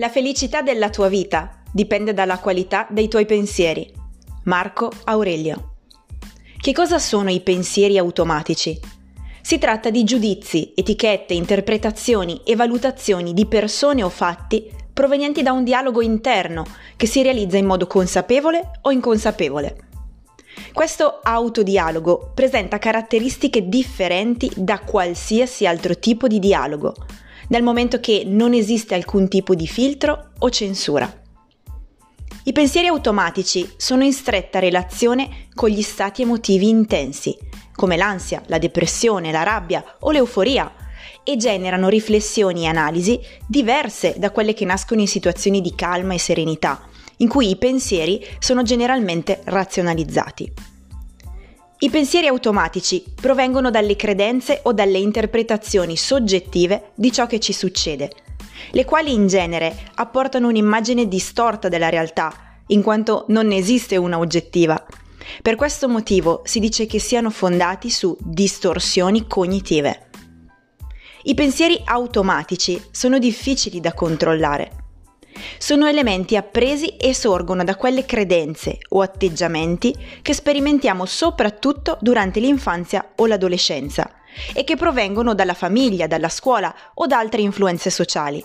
La felicità della tua vita dipende dalla qualità dei tuoi pensieri. Marco Aurelio. Che cosa sono i pensieri automatici? Si tratta di giudizi, etichette, interpretazioni e valutazioni di persone o fatti provenienti da un dialogo interno che si realizza in modo consapevole o inconsapevole. Questo autodialogo presenta caratteristiche differenti da qualsiasi altro tipo di dialogo dal momento che non esiste alcun tipo di filtro o censura. I pensieri automatici sono in stretta relazione con gli stati emotivi intensi, come l'ansia, la depressione, la rabbia o l'euforia, e generano riflessioni e analisi diverse da quelle che nascono in situazioni di calma e serenità, in cui i pensieri sono generalmente razionalizzati. I pensieri automatici provengono dalle credenze o dalle interpretazioni soggettive di ciò che ci succede, le quali in genere apportano un'immagine distorta della realtà, in quanto non ne esiste una oggettiva. Per questo motivo si dice che siano fondati su distorsioni cognitive. I pensieri automatici sono difficili da controllare sono elementi appresi e sorgono da quelle credenze o atteggiamenti che sperimentiamo soprattutto durante l'infanzia o l'adolescenza e che provengono dalla famiglia, dalla scuola o da altre influenze sociali.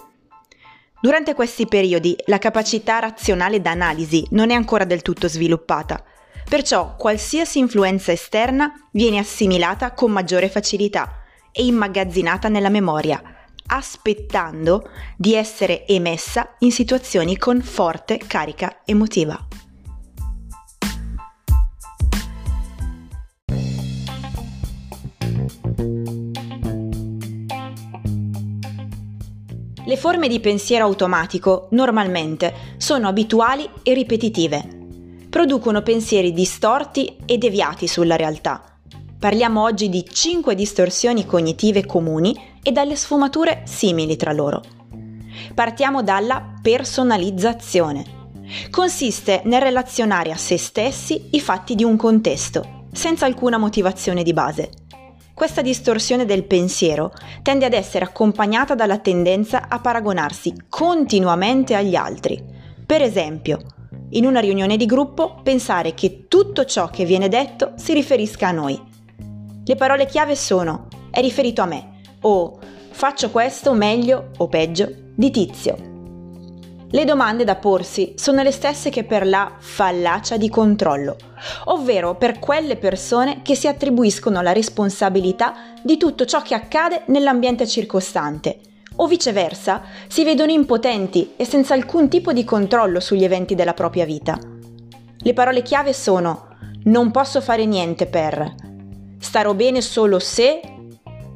Durante questi periodi la capacità razionale d'analisi non è ancora del tutto sviluppata, perciò qualsiasi influenza esterna viene assimilata con maggiore facilità e immagazzinata nella memoria, aspettando di essere emessa in situazioni con forte carica emotiva. Le forme di pensiero automatico normalmente sono abituali e ripetitive. Producono pensieri distorti e deviati sulla realtà Parliamo oggi di 5 distorsioni cognitive comuni e dalle sfumature simili tra loro. Partiamo dalla personalizzazione. Consiste nel relazionare a se stessi i fatti di un contesto, senza alcuna motivazione di base. Questa distorsione del pensiero tende ad essere accompagnata dalla tendenza a paragonarsi continuamente agli altri. Per esempio, in una riunione di gruppo pensare che tutto ciò che viene detto si riferisca a noi le parole chiave sono è riferito a me o faccio questo meglio o peggio di tizio. Le domande da porsi sono le stesse che per la fallacia di controllo, ovvero per quelle persone che si attribuiscono la responsabilità di tutto ciò che accade nell'ambiente circostante, o viceversa si vedono impotenti e senza alcun tipo di controllo sugli eventi della propria vita. Le parole chiave sono non posso fare niente per, starò bene solo se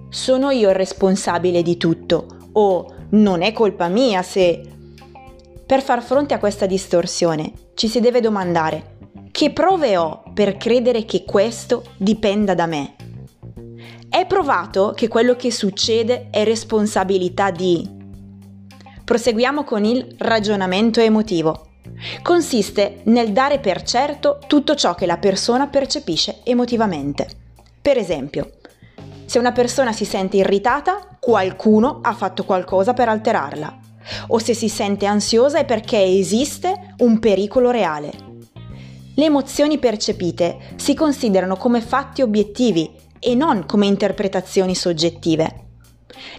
sono io il responsabile di tutto o non è colpa mia se... Per far fronte a questa distorsione ci si deve domandare che prove ho per credere che questo dipenda da me? È provato che quello che succede è responsabilità di... Proseguiamo con il ragionamento emotivo. Consiste nel dare per certo tutto ciò che la persona percepisce emotivamente. Per esempio, se una persona si sente irritata, qualcuno ha fatto qualcosa per alterarla. O se si sente ansiosa è perché esiste un pericolo reale. Le emozioni percepite si considerano come fatti obiettivi e non come interpretazioni soggettive.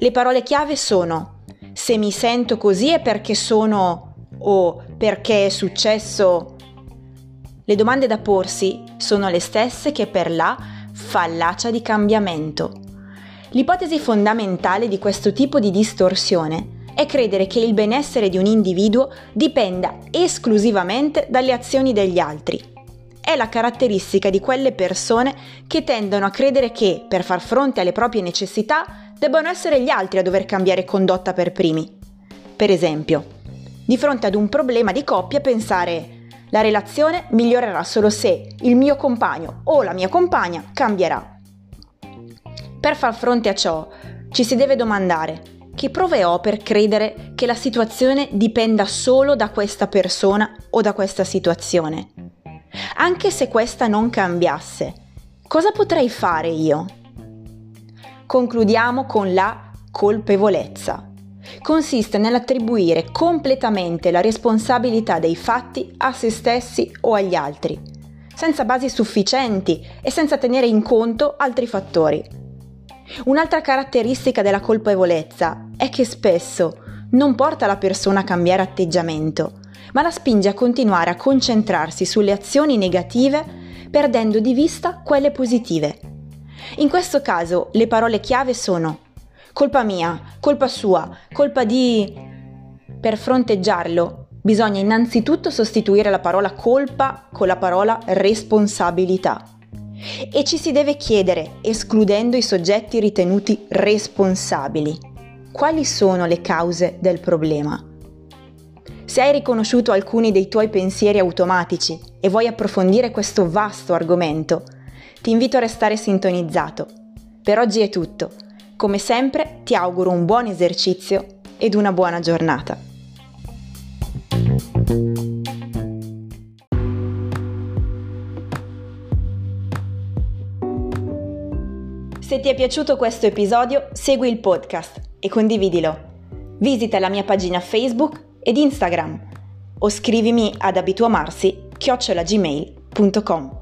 Le parole chiave sono se mi sento così è perché sono o perché è successo. Le domande da porsi sono le stesse che per la fallacia di cambiamento. L'ipotesi fondamentale di questo tipo di distorsione è credere che il benessere di un individuo dipenda esclusivamente dalle azioni degli altri. È la caratteristica di quelle persone che tendono a credere che, per far fronte alle proprie necessità, debbano essere gli altri a dover cambiare condotta per primi. Per esempio, di fronte ad un problema di coppia pensare la relazione migliorerà solo se il mio compagno o la mia compagna cambierà. Per far fronte a ciò, ci si deve domandare che prove ho per credere che la situazione dipenda solo da questa persona o da questa situazione? Anche se questa non cambiasse, cosa potrei fare io? Concludiamo con la colpevolezza. Consiste nell'attribuire completamente la responsabilità dei fatti a se stessi o agli altri, senza basi sufficienti e senza tenere in conto altri fattori. Un'altra caratteristica della colpevolezza è che spesso non porta la persona a cambiare atteggiamento, ma la spinge a continuare a concentrarsi sulle azioni negative perdendo di vista quelle positive. In questo caso le parole chiave sono colpa mia, colpa sua, colpa di... Per fronteggiarlo bisogna innanzitutto sostituire la parola colpa con la parola responsabilità. E ci si deve chiedere, escludendo i soggetti ritenuti responsabili, quali sono le cause del problema. Se hai riconosciuto alcuni dei tuoi pensieri automatici e vuoi approfondire questo vasto argomento, ti invito a restare sintonizzato. Per oggi è tutto. Come sempre ti auguro un buon esercizio ed una buona giornata. Se ti è piaciuto questo episodio, segui il podcast e condividilo. Visita la mia pagina Facebook ed Instagram o scrivimi ad abituamarsi chiocciolagmail.com.